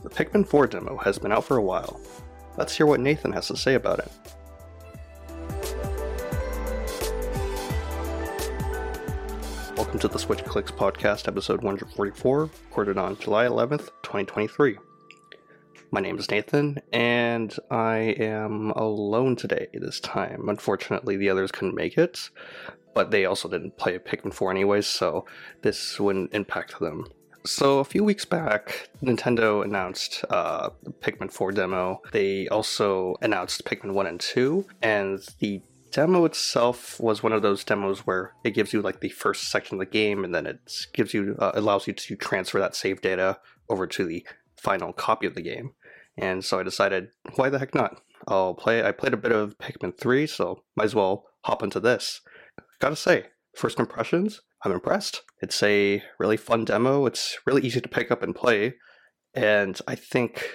The Pikmin 4 demo has been out for a while. Let's hear what Nathan has to say about it. Welcome to the Switch Clicks podcast, episode 144, recorded on July 11th, 2023. My name is Nathan, and I am alone today this time. Unfortunately, the others couldn't make it, but they also didn't play Pikmin 4 anyways, so this wouldn't impact them. So a few weeks back, Nintendo announced uh, the Pikmin 4 demo. They also announced Pikmin 1 and 2, and the demo itself was one of those demos where it gives you like the first section of the game, and then it gives you uh, allows you to transfer that save data over to the final copy of the game. And so I decided, why the heck not? I'll play. I played a bit of Pikmin 3, so might as well hop into this. Gotta say, first impressions, I'm impressed. It's a really fun demo. It's really easy to pick up and play. And I think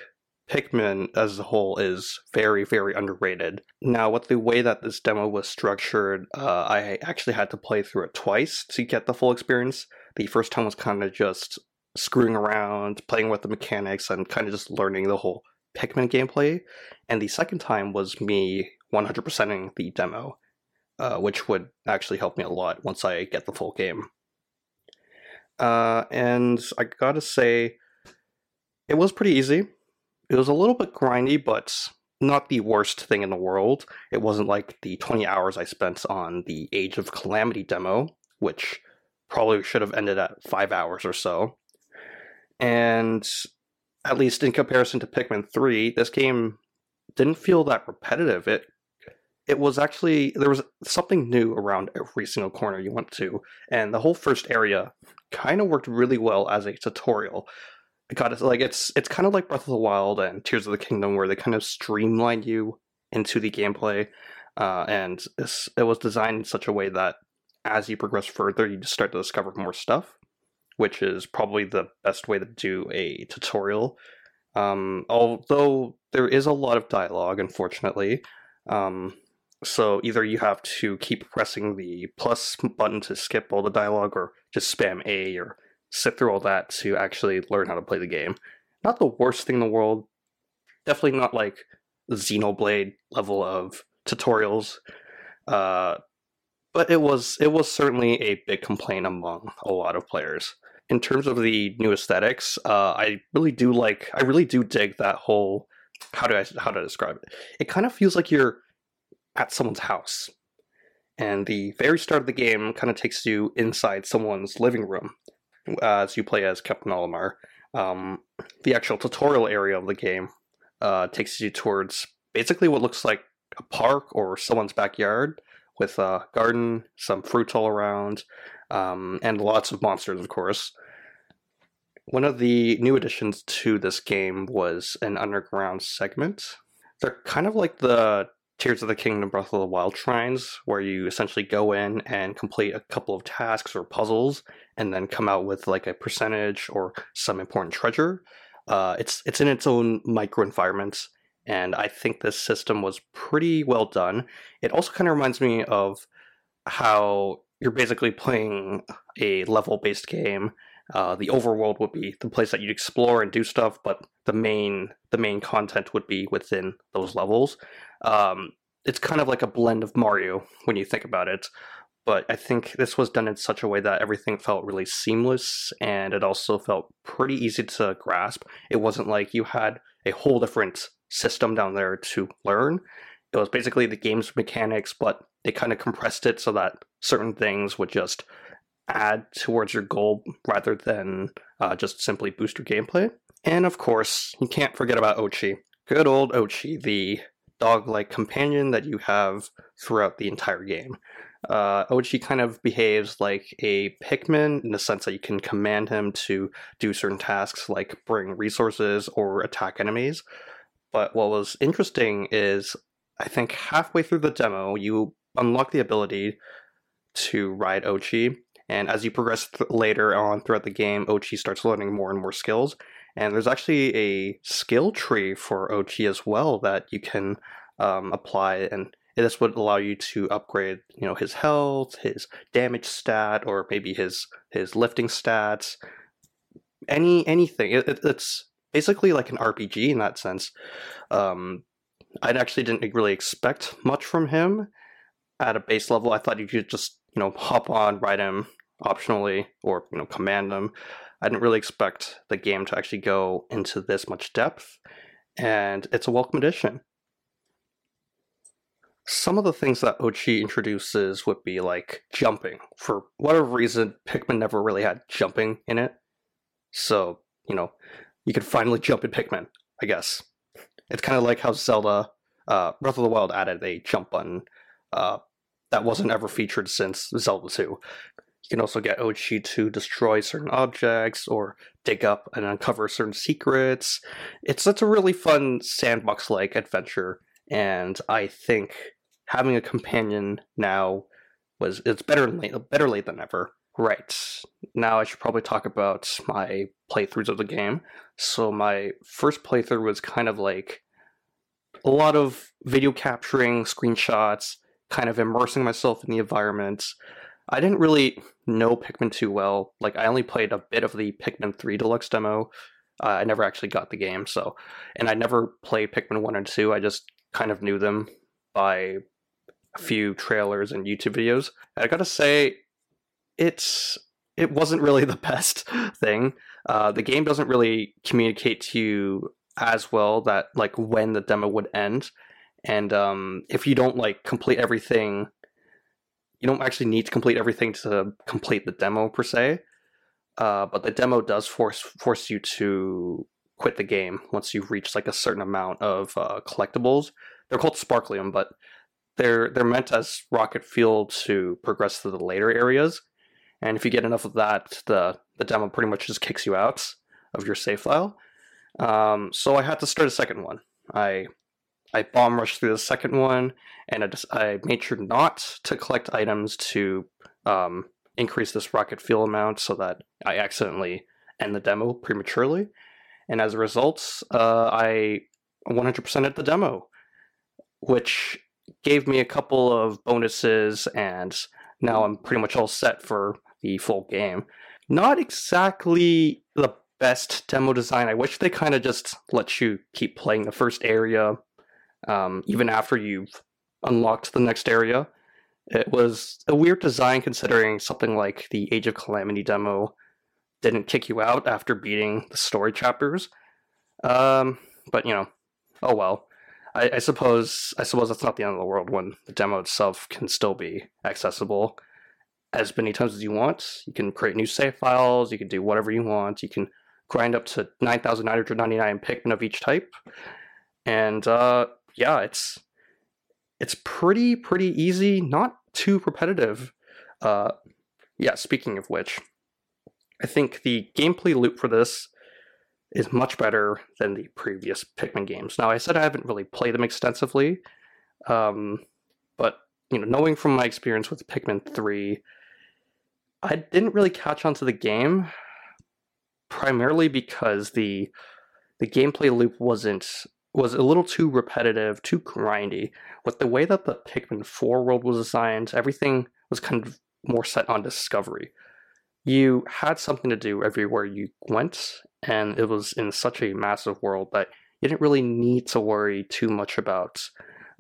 Pikmin as a whole is very, very underrated. Now, with the way that this demo was structured, uh, I actually had to play through it twice to get the full experience. The first time was kind of just screwing around, playing with the mechanics, and kind of just learning the whole Pikmin gameplay. And the second time was me 100%ing the demo, uh, which would actually help me a lot once I get the full game. Uh, and I gotta say, it was pretty easy. It was a little bit grindy, but not the worst thing in the world. It wasn't like the 20 hours I spent on the Age of Calamity demo, which probably should have ended at 5 hours or so. And at least in comparison to Pikmin 3, this game didn't feel that repetitive. It it was actually there was something new around every single corner you went to, and the whole first area kind of worked really well as a tutorial. It got like it's it's kind of like Breath of the Wild and Tears of the Kingdom, where they kind of streamline you into the gameplay, uh, and it was designed in such a way that as you progress further, you just start to discover more stuff which is probably the best way to do a tutorial. Um, although there is a lot of dialogue, unfortunately. Um, so either you have to keep pressing the plus button to skip all the dialogue, or just spam A, or sit through all that to actually learn how to play the game. Not the worst thing in the world. Definitely not like Xenoblade level of tutorials. Uh, but it was it was certainly a big complaint among a lot of players in terms of the new aesthetics, uh, I really do like. I really do dig that whole. How do I how to describe it? It kind of feels like you're at someone's house, and the very start of the game kind of takes you inside someone's living room uh, as you play as Captain Olimar. Um, the actual tutorial area of the game uh, takes you towards basically what looks like a park or someone's backyard with a garden, some fruits all around, um, and lots of monsters, of course. One of the new additions to this game was an underground segment. They're kind of like the Tears of the Kingdom Breath of the Wild shrines, where you essentially go in and complete a couple of tasks or puzzles, and then come out with like a percentage or some important treasure. Uh, it's it's in its own micro environments, and I think this system was pretty well done. It also kind of reminds me of how you're basically playing a level based game. Uh, the overworld would be the place that you'd explore and do stuff, but the main the main content would be within those levels. Um, it's kind of like a blend of Mario when you think about it, but I think this was done in such a way that everything felt really seamless and it also felt pretty easy to grasp. It wasn't like you had a whole different system down there to learn. It was basically the game's mechanics, but they kind of compressed it so that certain things would just add towards your goal rather than uh, just simply boost your gameplay. And of course, you can't forget about Oatchi. Good old Oatchi, the dog like companion that you have throughout the entire game. Uh, Oatchi kind of behaves like a Pikmin in the sense that you can command him to do certain tasks like bring resources or attack enemies. But what was interesting is I think halfway through the demo, you unlock the ability to ride Oatchi. And as you progress th- later on throughout the game, Oatchi starts learning more and more skills. And there's actually a skill tree for Oatchi as well that you can um, apply, and this would allow you to upgrade, you know, his health, his damage stat, or maybe his his lifting stats, any anything. It, it, it's basically like an RPG in that sense. Um, I actually didn't really expect much from him at a base level. I thought you could just you know hop on, ride him optionally, or you know command him. I didn't really expect the game to actually go into this much depth, and it's a welcome addition. Some of the things that Oatchi introduces would be like jumping. For whatever reason, Pikmin never really had jumping in it. So, you know, you could finally jump in Pikmin, I guess. It's kind of like how Zelda uh, Breath of the Wild added a jump button uh, that wasn't ever featured since Zelda 2. You can also get Oatchi to destroy certain objects or dig up and uncover certain secrets. It's such a really fun sandbox like adventure, and I think having a companion now was it's better late, better late than ever. Right. Now I should probably talk about my playthroughs of the game. So my first playthrough was kind of like a lot of video capturing, screenshots, kind of immersing myself in the environment. I didn't really know Pikmin too well. Like I only played a bit of the Pikmin 3 Deluxe demo. Uh, I never actually got the game, so and I never played Pikmin 1 and 2. I just kind of knew them by a few trailers and YouTube videos. I gotta say, it's it wasn't really the best thing. Uh, the game doesn't really communicate to you as well that like when the demo would end, and um, if you don't like complete everything, you don't actually need to complete everything to complete the demo per se. Uh, but the demo does force force you to quit the game once you've reached like a certain amount of uh, collectibles. They're called Sparklium, but they're they're meant as rocket fuel to progress to the later areas. And if you get enough of that, the the demo pretty much just kicks you out of your save file. Um, so I had to start a second one. I I bomb rushed through the second one, and I, just, I made sure not to collect items to um, increase this rocket fuel amount, so that I accidentally end the demo prematurely. And as a result, uh, I 100% at the demo, which gave me a couple of bonuses, and now I'm pretty much all set for the full game. Not exactly the best demo design. I wish they kind of just let you keep playing the first area, um, even after you've unlocked the next area. It was a weird design considering something like the Age of Calamity demo didn't kick you out after beating the story chapters. Um, but you know, oh well. I, I, suppose I suppose that's not the end of the world when the demo itself can still be accessible as many times as you want. You can create new save files. You can do whatever you want. You can grind up to nine thousand nine hundred ninety nine Pikmin of each type, and uh, yeah, it's it's pretty pretty easy, not too repetitive. Uh, yeah. Speaking of which, I think the gameplay loop for this is much better than the previous Pikmin games. Now, I said I haven't really played them extensively, um, but you know, knowing from my experience with Pikmin three, I didn't really catch on to the game, primarily because the the gameplay loop wasn't was a little too repetitive, too grindy. With the way that the Pikmin 4 world was designed, everything was kind of more set on discovery. You had something to do everywhere you went, and it was in such a massive world that you didn't really need to worry too much about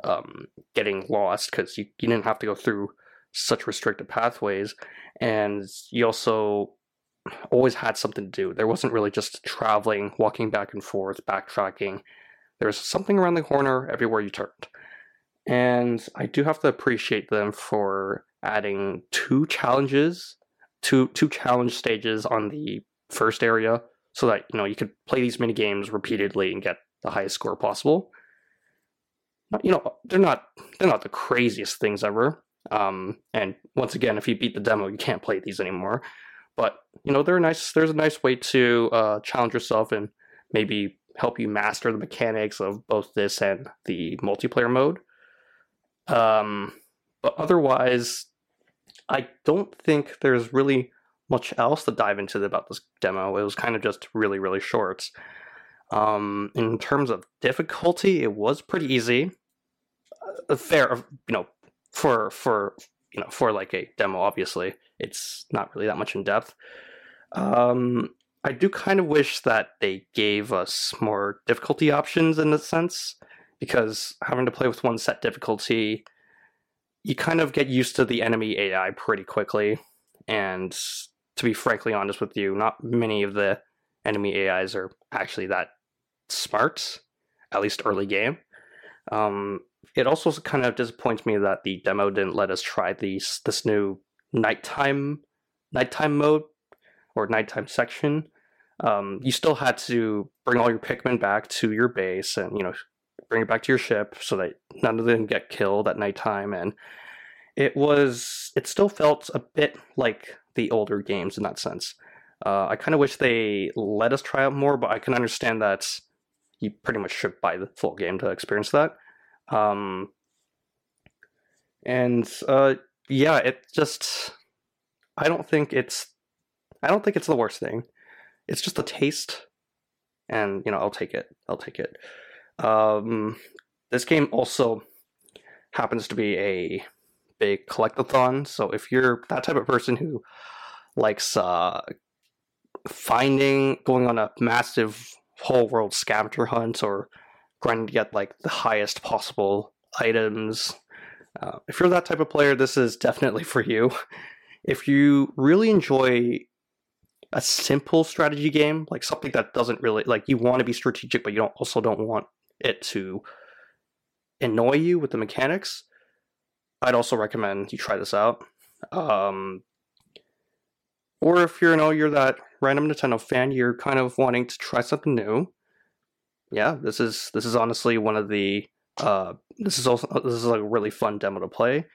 um, getting lost because you, you didn't have to go through such restricted pathways and you also always had something to do there wasn't really just traveling walking back and forth backtracking there was something around the corner everywhere you turned and i do have to appreciate them for adding two challenges two two challenge stages on the first area so that you know you could play these mini games repeatedly and get the highest score possible. You know, they're not they're not the craziest things ever. Um, and once again, if you beat the demo, you can't play these anymore. But you know, they're nice. There's a nice way to uh, challenge yourself and maybe help you master the mechanics of both this and the multiplayer mode. Um, but otherwise, I don't think there's really much else to dive into about this demo. It was kind of just really, really short. Um, in terms of difficulty, it was pretty easy. Uh, fair, you know, for for you know for like a demo. Obviously, it's not really that much in depth. Um, I do kind of wish that they gave us more difficulty options in a sense, because having to play with one set difficulty, you kind of get used to the enemy AI pretty quickly. And to be frankly honest with you, not many of the enemy AIs are actually that smart, at least early game. Um, it also kind of disappoints me that the demo didn't let us try these this new nighttime nighttime mode or nighttime section. Um, you still had to bring all your Pikmin back to your base and you know bring it back to your ship so that none of them get killed at nighttime. And it was it still felt a bit like the older games in that sense. Uh, I kind of wish they let us try out more, but I can understand that you pretty much should buy the full game to experience that. Um, and uh, yeah, it just I don't think it's I don't think it's the worst thing. It's just a taste, and you know I'll take it. I'll take it. Um, this game also happens to be a big collectathon, so if you're that type of person who likes uh, finding, going on a massive whole world scavenger hunt, or grinding to get like the highest possible items. Uh, if you're that type of player, this is definitely for you. If you really enjoy a simple strategy game, like something that doesn't really like you want to be strategic, but you don't also don't want it to annoy you with the mechanics, I'd also recommend you try this out. Um, or if you're you know you're that random Nintendo fan, you're kind of wanting to try something new. Yeah, this is this is honestly one of the uh, this is also this is like a really fun demo to play.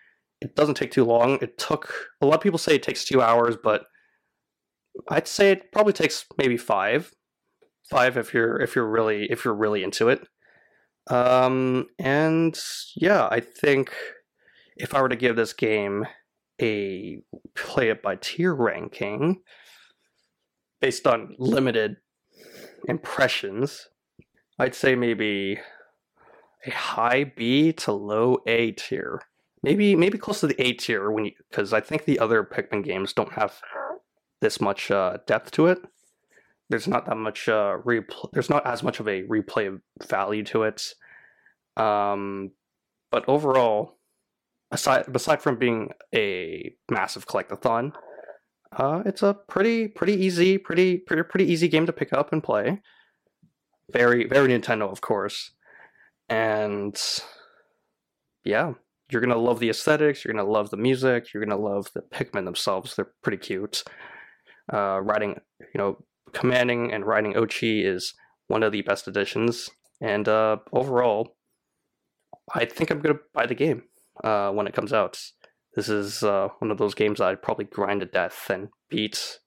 It doesn't take too long. It took a lot of people say it takes two hours, but I'd say it probably takes maybe five, five if you're if you're really if you're really into it. Um, and yeah, I think if I were to give this game a play it by tier ranking based on limited impressions, I'd say maybe a high B to low A tier. Maybe maybe close to the A tier when you because I think the other Pikmin games don't have this much uh, depth to it. There's not that much uh, There's not as much of a replay value to it. Um, but overall, aside aside from being a massive collectathon, uh, it's a pretty pretty easy, pretty pretty pretty easy game to pick up and play. Very very Nintendo, of course, and yeah, you're gonna love the aesthetics. You're gonna love the music. You're gonna love the Pikmin themselves. They're pretty cute. Uh, riding, you know, commanding and riding Oatchi is one of the best additions. And uh, overall, I think I'm gonna buy the game uh, when it comes out. This is uh, one of those games I'd probably grind to death and beat,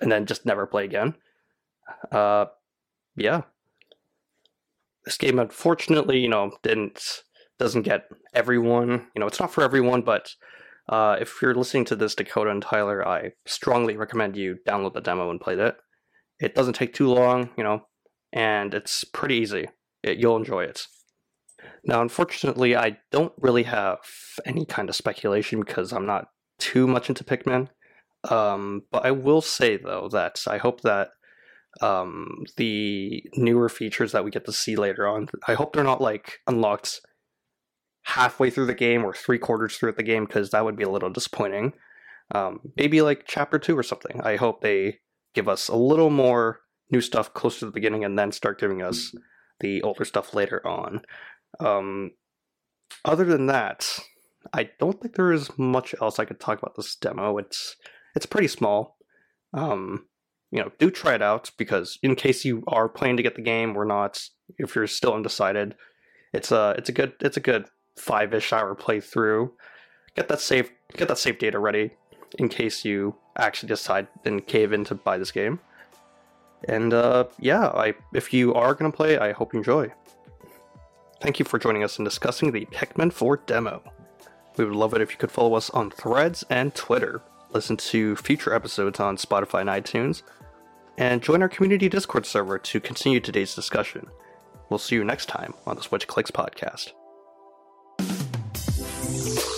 and then just never play again. Uh, yeah, this game unfortunately, you know, didn't doesn't get everyone. You know, it's not for everyone, but uh, if you're listening to this, Dakota and Tyler, I strongly recommend you download the demo and play it. It doesn't take too long, you know, and it's pretty easy. It, you'll enjoy it. Now, unfortunately, I don't really have any kind of speculation because I'm not too much into Pikmin. Um, but I will say, though, that I hope that um, the newer features that we get to see later on, I hope they're not like unlocked halfway through the game or three quarters through the game because that would be a little disappointing. Um, maybe like chapter two or something. I hope they give us a little more new stuff close to the beginning and then start giving us the older stuff later on. Um, other than that, I don't think there is much else I could talk about this demo. It's it's pretty small. Um, you know, do try it out because in case you are planning to get the game or not, if you're still undecided, it's a it's a good it's a good five ish hour playthrough. Get that save get that save data ready in case you actually decide and cave in to buy this game. And uh, yeah, I if you are gonna play, I hope you enjoy. Thank you for joining us in discussing the Pikmin 4 demo. We would love it if you could follow us on Threads and Twitter, listen to future episodes on Spotify and iTunes, and join our community Discord server to continue today's discussion. We'll see you next time on the Switch Clicks podcast. Thank you.